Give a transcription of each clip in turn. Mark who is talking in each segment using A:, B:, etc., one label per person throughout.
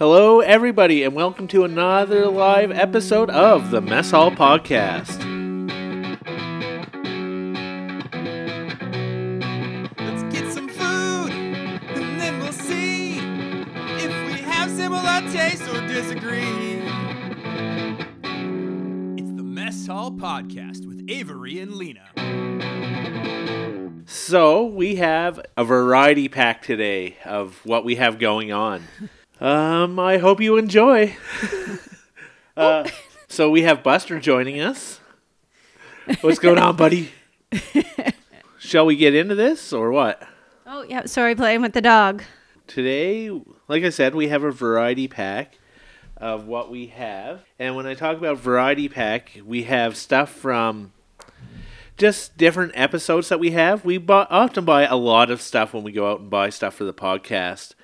A: Hello, everybody, and welcome to another live episode of the Mess Hall Podcast.
B: Let's get some food, and then we'll see if we have similar tastes or disagree. It's the Mess Hall Podcast with Avery and Lena.
A: So, we have a variety pack today of what we have going on. Um, I hope you enjoy. uh, so, we have Buster joining us. What's going on, buddy? Shall we get into this or what?
C: Oh, yeah. Sorry, playing with the dog.
A: Today, like I said, we have a variety pack of what we have. And when I talk about variety pack, we have stuff from just different episodes that we have. We bu- often buy a lot of stuff when we go out and buy stuff for the podcast.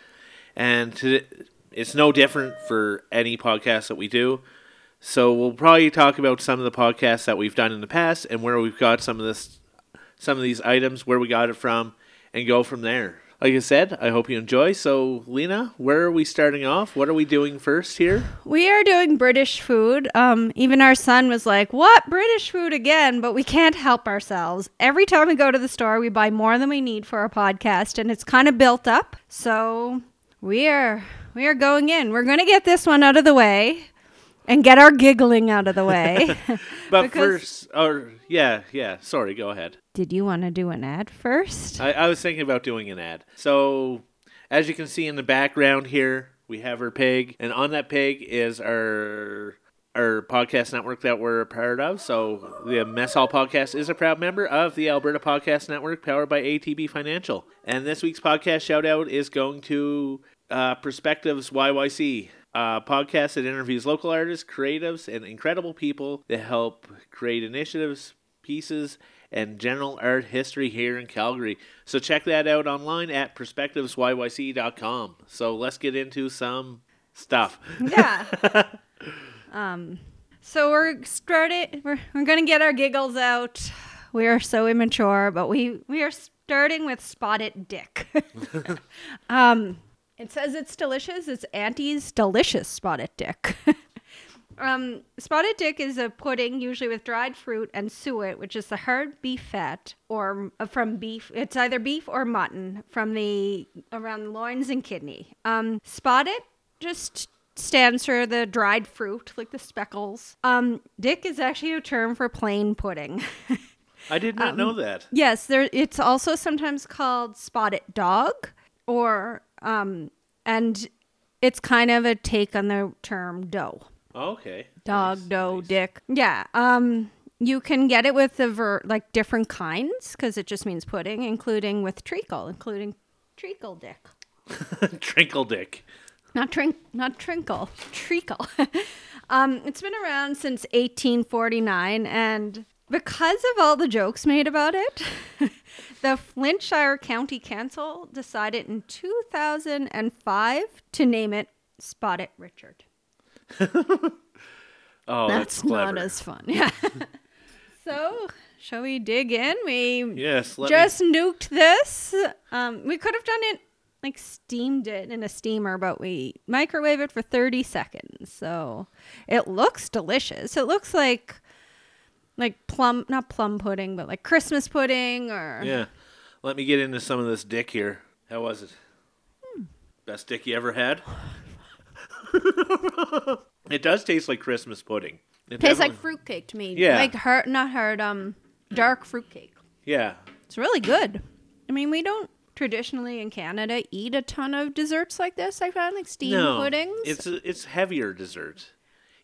A: And to, it's no different for any podcast that we do. So we'll probably talk about some of the podcasts that we've done in the past and where we've got some of this some of these items, where we got it from, and go from there. Like I said, I hope you enjoy. So, Lena, where are we starting off? What are we doing first here?
C: We are doing British food. Um, even our son was like, "What British food again?" But we can't help ourselves. Every time we go to the store, we buy more than we need for our podcast, and it's kind of built up. So we are we are going in. We're going to get this one out of the way, and get our giggling out of the way.
A: But first, or yeah, yeah. Sorry, go ahead.
C: Did you want to do an ad first?
A: I, I was thinking about doing an ad. So, as you can see in the background here, we have our pig, and on that pig is our our podcast network that we're a part of. So, the Mess Hall Podcast is a proud member of the Alberta Podcast Network, powered by ATB Financial. And this week's podcast shout out is going to uh, Perspectives YYC. A podcast that interviews local artists, creatives, and incredible people that help create initiatives, pieces, and general art history here in Calgary. So check that out online at perspectivesyyc.com. So let's get into some stuff.
C: Yeah. um, so we're started. We're we're gonna get our giggles out. We are so immature, but we we are starting with spotted dick. um, it says it's delicious. It's Auntie's delicious spotted dick. Um, spotted dick is a pudding usually with dried fruit and suet, which is the hard beef fat, or uh, from beef. It's either beef or mutton from the around the loins and kidney. Um, spotted just stands for the dried fruit, like the speckles. Um, dick is actually a term for plain pudding.
A: I did not know that.
C: yes, there. It's also sometimes called spotted dog, or um, and it's kind of a take on the term dough
A: Okay.
C: dog,
A: Nice,
C: doe,
A: nice.
C: dick. Yeah. Um, you can get it with the ver- like different kinds because it just means pudding, including with treacle, including treacle dick.
A: Trinkle Dick.
C: Not trink, not trinkle, treacle. um, it's been around since 1849, and because of all the jokes made about it, the Flintshire County Council decided in 2005 to name it Spotted Richard.
A: Oh, that's,
C: That's not as fun. Yeah. so, shall we dig in? We
A: yes.
C: Just nuked this. Um, we could have done it like steamed it in a steamer, but we microwave it for 30 seconds. So, it looks delicious. It looks like like plum not plum pudding, but like Christmas pudding or
A: yeah. Let me get into some of this dick here. How was it?
C: Hmm.
A: Best dick you ever had? it does taste like Christmas pudding. It
C: tastes like fruitcake to me.
A: Yeah.
C: Like hard not hard um dark fruitcake.
A: Yeah.
C: It's really good. I mean, we don't traditionally in Canada eat a ton of desserts like this. I found like steamed
A: no,
C: puddings.
A: It's it's heavier dessert.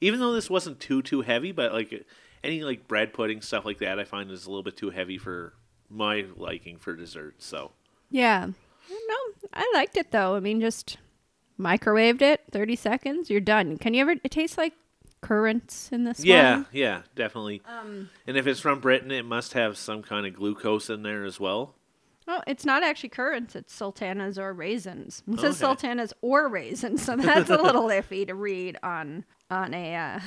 A: Even though this wasn't too too heavy, but like any like bread pudding stuff like that, I find is a little bit too heavy for my liking for dessert. So
C: yeah. No, I liked it though. I mean, just microwaved it, thirty seconds, you're done. Can you ever? It tastes like currants in this
A: yeah,
C: one.
A: yeah, definitely.
C: Um.
A: and if it's from Britain, it must have some kind of glucose in there as well.
C: Oh, it's not actually currants. It's sultanas or raisins. It says
A: Okay.
C: sultanas or raisins, so that's a little iffy to read on on a. Uh...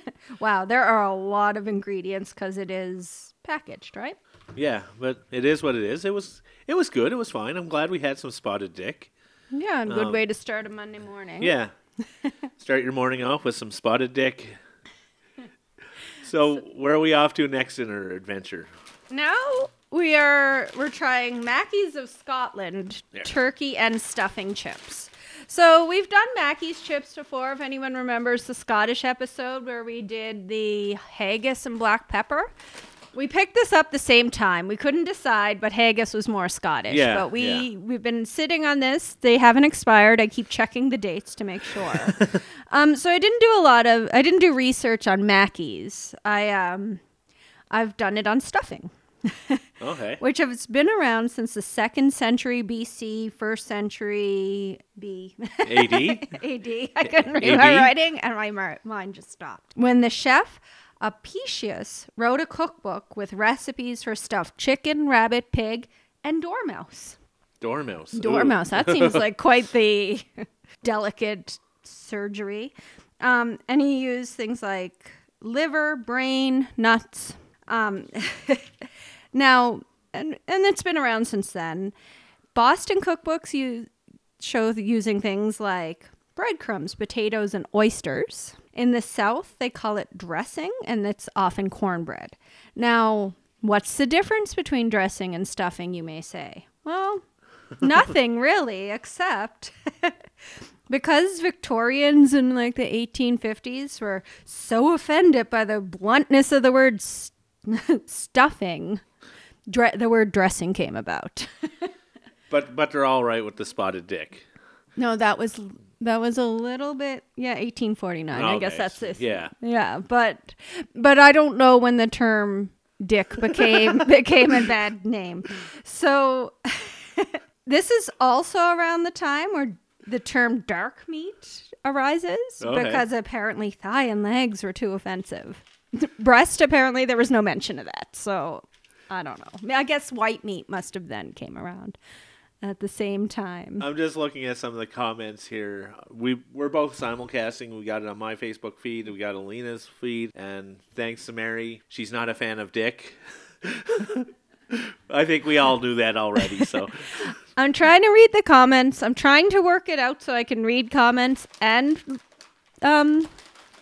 C: wow, there are a lot of ingredients because it is packaged, right?
A: Yeah, but it is what it is. It was it was good. It was fine. I'm glad we had some spotted dick.
C: Yeah, a good
A: Um,
C: way to start a Monday morning.
A: Yeah, Start your morning off with some spotted dick. So, where are we off to next in our adventure?
C: Now we are we're trying Mackie's of Scotland
A: Yeah.
C: turkey and stuffing chips. So we've done Mackie's chips before. If anyone remembers the Scottish episode where we did the haggis and black pepper, we picked this up the same time. We couldn't decide, but haggis was more Scottish.
A: Yeah,
C: but we
A: yeah.
C: we've been sitting on this. They haven't expired. I keep checking the dates to make sure. um, so I didn't do a lot of I didn't do research on Mackie's. I um I've done it on stuffing
A: Okay.
C: which has been around since the second century BC, first century B.
A: AD?
C: AD. I couldn't read
A: AD?
C: my writing, and my mar- mind just stopped. When the chef Apicius wrote a cookbook with recipes for stuffed chicken, rabbit, pig, and dormouse.
A: Dormouse. Ooh.
C: Dormouse. That seems like quite the delicate surgery. Um, and he used things like liver, brain, nuts. Um, now, and and it's been around since then. Boston cookbooks use show using things like breadcrumbs, potatoes, and oysters. In the South, they call it dressing, and it's often cornbread. Now, what's the difference between dressing and stuffing, you may say? Well, nothing really, except because Victorians in like the 1850s were so offended by the bluntness of the word stuffing, dre- the word dressing came about.
A: But but they're all right with the spotted dick.
C: No, that was that was a little bit yeah, 1849. I oh,
A: guess
C: that's this.
A: yeah.
C: Yeah, but but I don't know when the term dick became became a bad name. So this is also around the time where the term dark meat arises
A: Okay.
C: because apparently thigh and legs were too offensive. Breast apparently there was no mention of that. So I don't know. I, mean, I guess white meat must have then came around at the same time.
A: I'm just looking at some of the comments here. We we're both simulcasting. We got it on my Facebook feed. We got Alina's feed, and thanks to Mary, she's not a fan of Dick. I think we all knew that already. So
C: I'm trying to read the comments. I'm trying to work it out so I can read comments and um,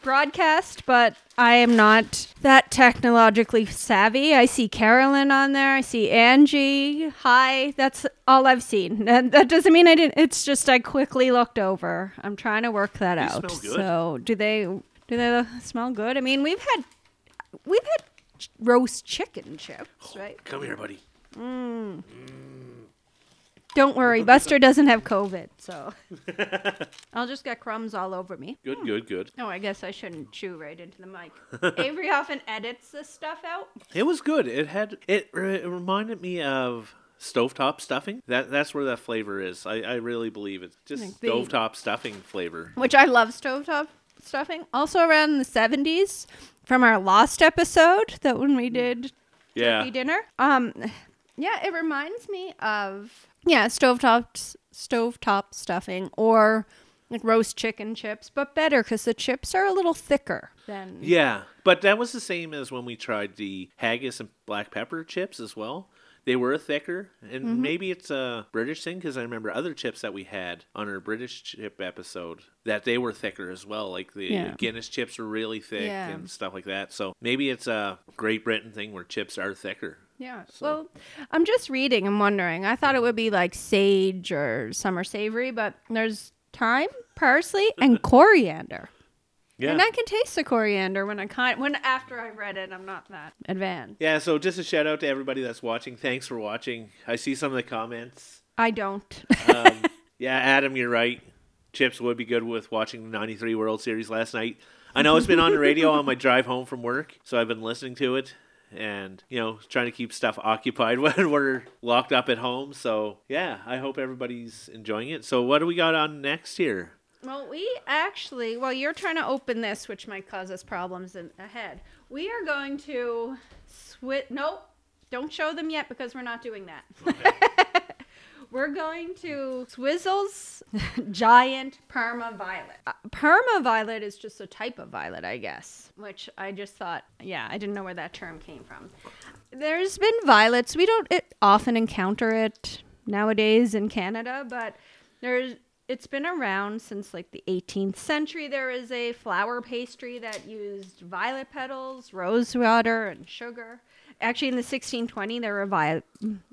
C: broadcast, but I am not that technologically savvy. I see Carolyn on there. I see Angie. Hi. That's all I've seen. And that doesn't mean I didn't. It's just I quickly looked over. I'm trying to work that
A: They
C: out. So do they? Do they smell good? I mean, we've had we've had roast chicken chips, oh, right?
A: come here, buddy. Mm. Mm.
C: Don't worry, Buster doesn't have COVID, so I'll just get crumbs all over me.
A: Good, good, good.
C: Oh, I guess I shouldn't chew right into the mic. Avery often edits this stuff out.
A: It was good. It had it, re- it reminded me of stovetop stuffing. That that's where that flavor is. I, I really believe it's just
C: Like the-
A: stovetop stuffing flavor.
C: which I love stovetop stuffing. Also around the 70s from our Lost episode that when we did
A: Yeah.
C: turkey dinner. Um yeah, it reminds me of yeah, stovetop stovetop stuffing or like roast chicken chips, but better cuz the chips are a little thicker than
A: Yeah, but that was the same as when we tried the haggis and black pepper chips as well. They were thicker, and
C: Mm-hmm.
A: maybe it's a British thing because I remember other chips that we had on our British chip episode that they were thicker as well. Like the
C: Yeah.
A: Guinness chips were really thick
C: Yeah.
A: and stuff like that. So maybe it's a Great Britain thing where chips are thicker.
C: Yeah. Well, I'm just reading and wondering. I thought it would be like sage or summer savory, but there's thyme, parsley, and coriander.
A: Yeah.
C: And I can taste the coriander when I kind when after I read it. I'm not that advanced.
A: yeah, so just a shout out to everybody that's watching. Thanks for watching. I see some of the comments.
C: I don't.
A: Um, yeah, Adam, you're right. Chips would be good with watching the 93 World Series last night. I know it's been on the radio on my drive home from work, so I've been listening to it and, you know, trying to keep stuff occupied when we're locked up at home. So, yeah, I hope everybody's enjoying it. So, what do we got on next here?
C: well, we actually, well, you're trying to open this, which might cause us problems in, ahead. We are going to switch. Nope, don't show them yet because we're not doing that. We're going to Swizzels Giant Parma Violet. Uh, Parma Violet is just a type of violet, I guess, which I just thought, yeah, I didn't know where that term came from. There's been violets. We don't it, often encounter it nowadays in Canada, but there's it's been around since like the 18th century. There is a flour pastry that used violet petals, rose water, and sugar. Actually, in the 1620, there were vi-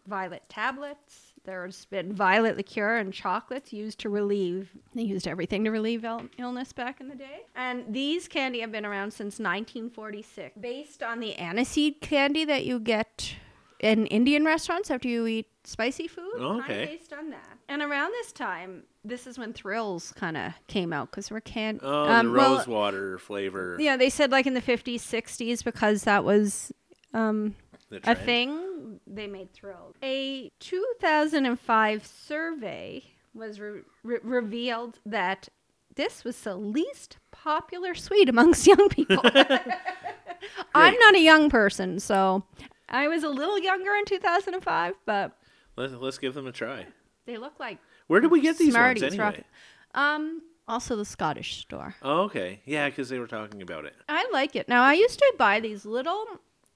C: violet tablets. There's been violet liqueur and chocolates used to relieve. They used everything to relieve il- illness back in the day. And these candy have been around since 1946, based on the aniseed candy that you get in Indian restaurants after you eat spicy food.
A: Oh, okay.
C: based on that. And around this time, this is when Thrills kind of came out because we're can.
A: Oh,
C: um,
A: the
C: well,
A: rose water flavor.
C: yeah, they said like in the 50s, 60s because that was um, a thing. They made Thrills. A 2005 survey was re- re- revealed that this was the least popular sweet amongst young people. I'm not a young person, so I was a little younger in 2005, but
A: Let's, let's give them a try.
C: they look like
A: Where did we get these
C: Smarties.
A: ones anyway?
C: Um, also the Scottish store.
A: Oh, okay. Yeah, because they were talking about it.
C: I like it. Now I used to buy these little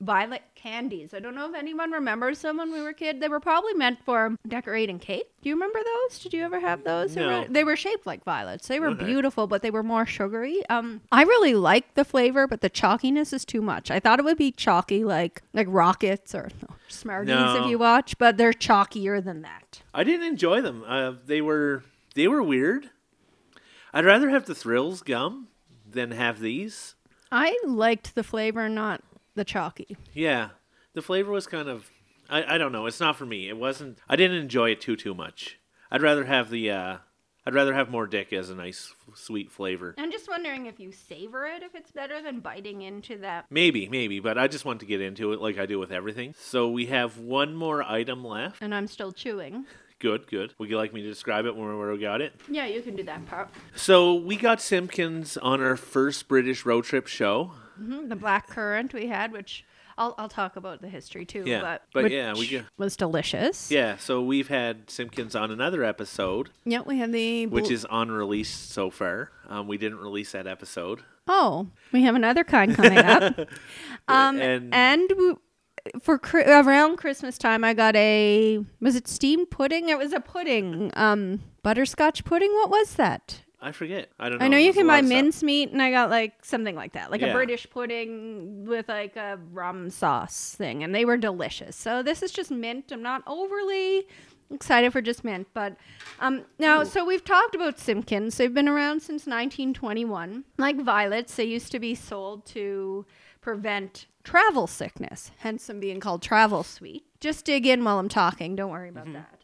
C: violet candies. I don't know if anyone remembers them when we were a kid. They were probably meant for decorating cake. Do you remember those? Did you ever have those? They,
A: No.
C: were, they were shaped like violets. They were
A: Okay.
C: beautiful, but they were more sugary. Um, I really like the flavor, but the chalkiness is too much. I thought it would be chalky like like rockets or no, Smarties
A: No.
C: if you watch, but they're chalkier than that.
A: I didn't enjoy them. Uh, they were they were weird. I'd rather have the Thrills gum than have these.
C: I liked the flavor, not the chalky.
A: Yeah, the flavor was kind of. I, I don't know. It's not for me. It wasn't. I didn't enjoy it too too much. I'd rather have the. Uh, I'd rather have more dick as a nice f- sweet flavor.
C: I'm just wondering if you savor it, if it's better than biting into that
A: Maybe, maybe, but I just want to get into it like I do with everything. So we have one more item left.
C: and I'm still chewing.
A: Good, good. Would you like me to describe it when we got it?
C: Yeah, you can do that part.
A: So we got Simpkins on our first British road trip show.
C: Hmm The black currant we had, which I'll I'll talk about the history too.
A: Yeah,
C: but
A: but
C: which
A: yeah, we get-
C: was delicious.
A: Yeah, so we've had Simpkins on another episode,
C: Yeah, we had the
A: which
C: bl-
A: is unreleased so far. Um, we didn't release that episode.
C: oh, we have another kind coming up. um,
A: And-
C: and, we, for around Christmas time, I got a was it steamed pudding? It was a pudding, um, butterscotch pudding. What was that?
A: I forget. I don't know.
C: I know you
A: There's
C: can buy mincemeat, and I got like something like that, like
A: Yeah.
C: a British pudding with like a rum sauce thing, and they were delicious. So this is just mint. I'm not overly excited for just mint, but um, now so we've talked about Simpkins. They've been around since 1921. Like violets, they used to be sold to prevent travel sickness, hence them being called travel sweet. Just dig in while I'm talking. Don't worry about that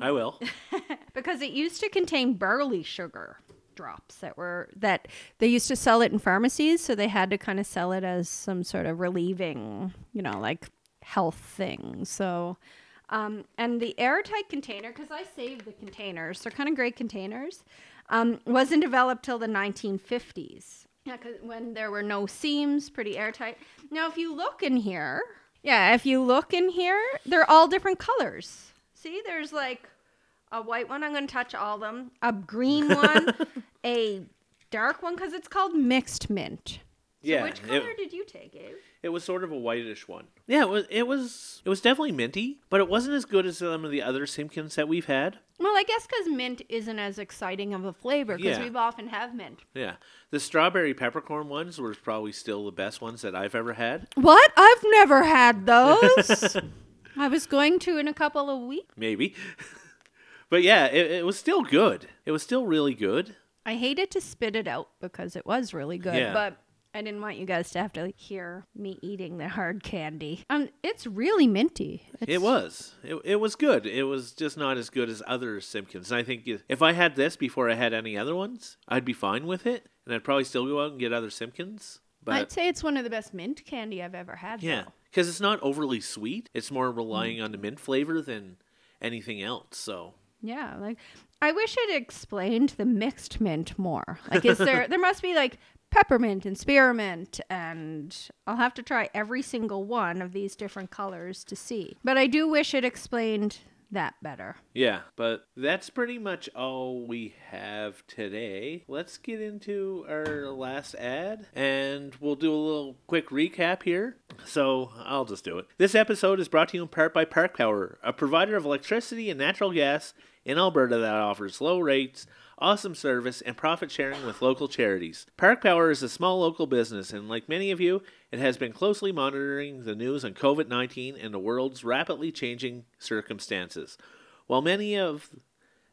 A: I will.
C: because it used to contain barley sugar drops that were that they used to sell it in pharmacies so they had to kind of sell it as some sort of relieving you know like health thing. So um, and the airtight container because i saved the containers they're kind of great containers um, wasn't developed till the 1950s yeah, 'cause when there were no seams pretty airtight. Now if you look in here yeah if you look in here they're all different colors see there's like a white one. I'm going to touch all of them. A green one, a dark one because it's called mixed mint. So
A: yeah,
C: which color
A: it,
C: did you take, Abe?
A: it was sort of a whitish one. Yeah, it was. It was. It was definitely minty, but it wasn't as good as some of the other Simpkins that we've had.
C: Well, I guess because mint isn't as exciting of a flavor because
A: Yeah.
C: we've often have mint.
A: Yeah, the strawberry peppercorn ones were probably still the best ones that I've ever had.
C: What? I've never had those. I was going to in a couple of weeks.
A: Maybe, but yeah, it, it was still good. It was still really good.
C: I hated to spit it out because it was really good,
A: Yeah.
C: but I didn't want you guys to have to hear me eating the hard candy. Um, it's really minty. It's,
A: It was. It, it was good. It was just not as good as other Simpkins. And I think if- if I had this before I had any other ones, I'd be fine with it, and I'd probably still go out and get other Simpkins. But
C: I'd say it's one of the best mint candy I've ever had.
A: yeah,
C: though.
A: Because it's not overly sweet. It's more relying on the mm. mint flavor than anything else. So
C: Yeah, like I wish it explained the mixed mint more. Like, is there there must be like peppermint and spearmint, and I'll have to try every single one of these different colors to see. But I do wish it explained that better.
A: yeah, but that's pretty much all we have today. Let's get into our last ad, and we'll do a little quick recap here. So I'll just do it. This episode is brought to you in part by Park Power, a provider of electricity and natural gas in Alberta that offers low rates, awesome service, and profit sharing with local charities. Park Power is a small local business, and like many of you, it has been closely monitoring the news on COVID 19 and the world's rapidly changing circumstances. While many of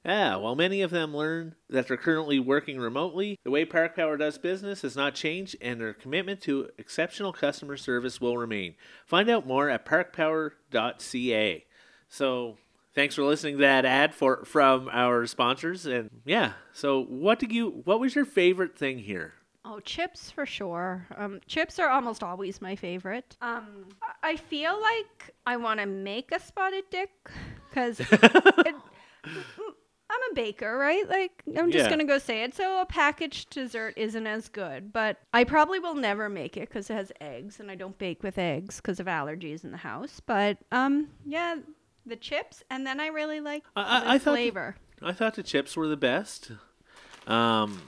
A: Ah, while many of them learn that they're currently working remotely, the way Park Power does business has not changed and their commitment to exceptional customer service will remain. Find out more at parkpower.ca. So, thanks for listening to that ad for from our sponsors and yeah. So, what did you what was your favorite thing here?
C: Oh, chips for sure. Um, chips are almost always my favorite. Um, I- feel like I want to make a spotted dick because I'm a baker, right? Like, I'm just
A: Yeah.
C: gonna go say it. So a packaged dessert isn't as good, but I probably will never make it because it has eggs, and I don't bake with eggs because of allergies in the house. But um, yeah, the chips, and then I really like
A: I-
C: the
A: I thought the-
C: flavor.
A: I thought the chips were the best. Um,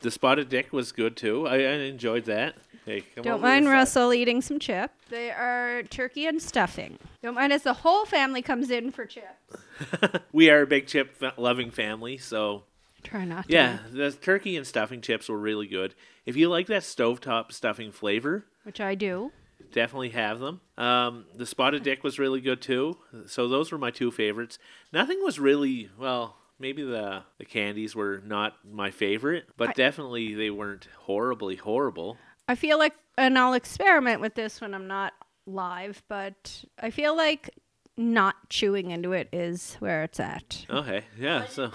A: the spotted dick was good too. I, I enjoyed that. Hey, come
C: Don't mind. Russell eating some chip. They are turkey and stuffing. Don't mind as the whole family comes in for chips.
A: we are a big chip loving family, so
C: Try not to.
A: yeah, the turkey and stuffing chips were really good. If you like that stovetop stuffing flavor,
C: Which I do.
A: Definitely have them. Um, the spotted dick was really good too. So those were my two favorites. Nothing was really well. Maybe the the candies were not my favorite, but
C: I-
A: definitely they weren't horribly horrible.
C: I feel like, and I'll experiment with this when I'm not live, but I feel like not chewing into it is where it's at.
A: Okay, yeah. So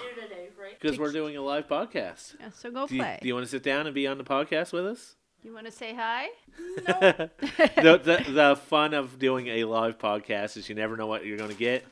A: because we're doing a live podcast.
C: Yeah, so go
A: Do you,
C: play.
A: do you want to sit down and be on the podcast with us?
C: Do you want to say hi?
A: the, the the fun of doing a live podcast is you never know what you're going to get.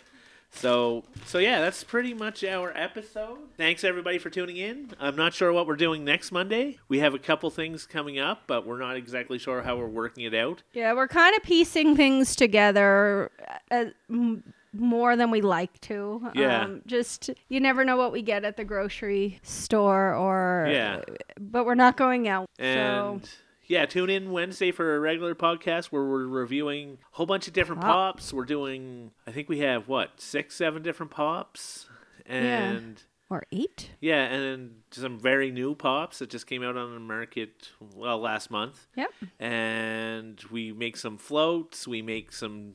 A: So so yeah, that's pretty much our episode. Thanks everybody for tuning in. I'm not sure what we're doing next Monday. We have a couple things coming up, but we're not exactly sure how we're working it out.
C: Yeah, we're kind of piecing things together uh, m- more than we like to.
A: Yeah.
C: Um, just you never know what we get at the grocery store or
A: Yeah.
C: but we're not going out.
A: And
C: so
A: yeah, tune in Wednesday for a regular podcast where we're reviewing a whole bunch of different
C: Pop.
A: pops. We're doing I think we have what, 6 7 different pops and
C: or eight.
A: Yeah, and then some very new pops that just came out on the market well last month.
C: Yep.
A: And we make some floats, we make some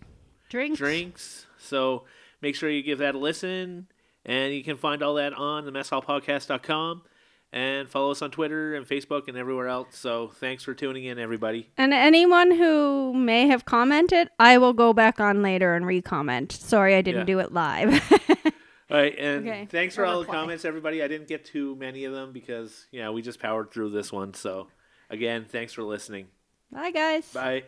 C: Drinks.
A: drinks. So make sure you give that a listen. And you can find all that on the messhallpodcast.com and follow us on Twitter and Facebook and everywhere else. So thanks for tuning in, everybody.
C: And anyone who may have commented, I will go back on later and re-comment. Sorry, I didn't
A: Yeah.
C: do it live.
A: All right, and
C: Okay,
A: thanks for
C: or
A: all the comments, everybody. I didn't get too many of them because, yeah, we just powered through this one. So again, thanks for listening.
C: Bye, guys.
A: Bye.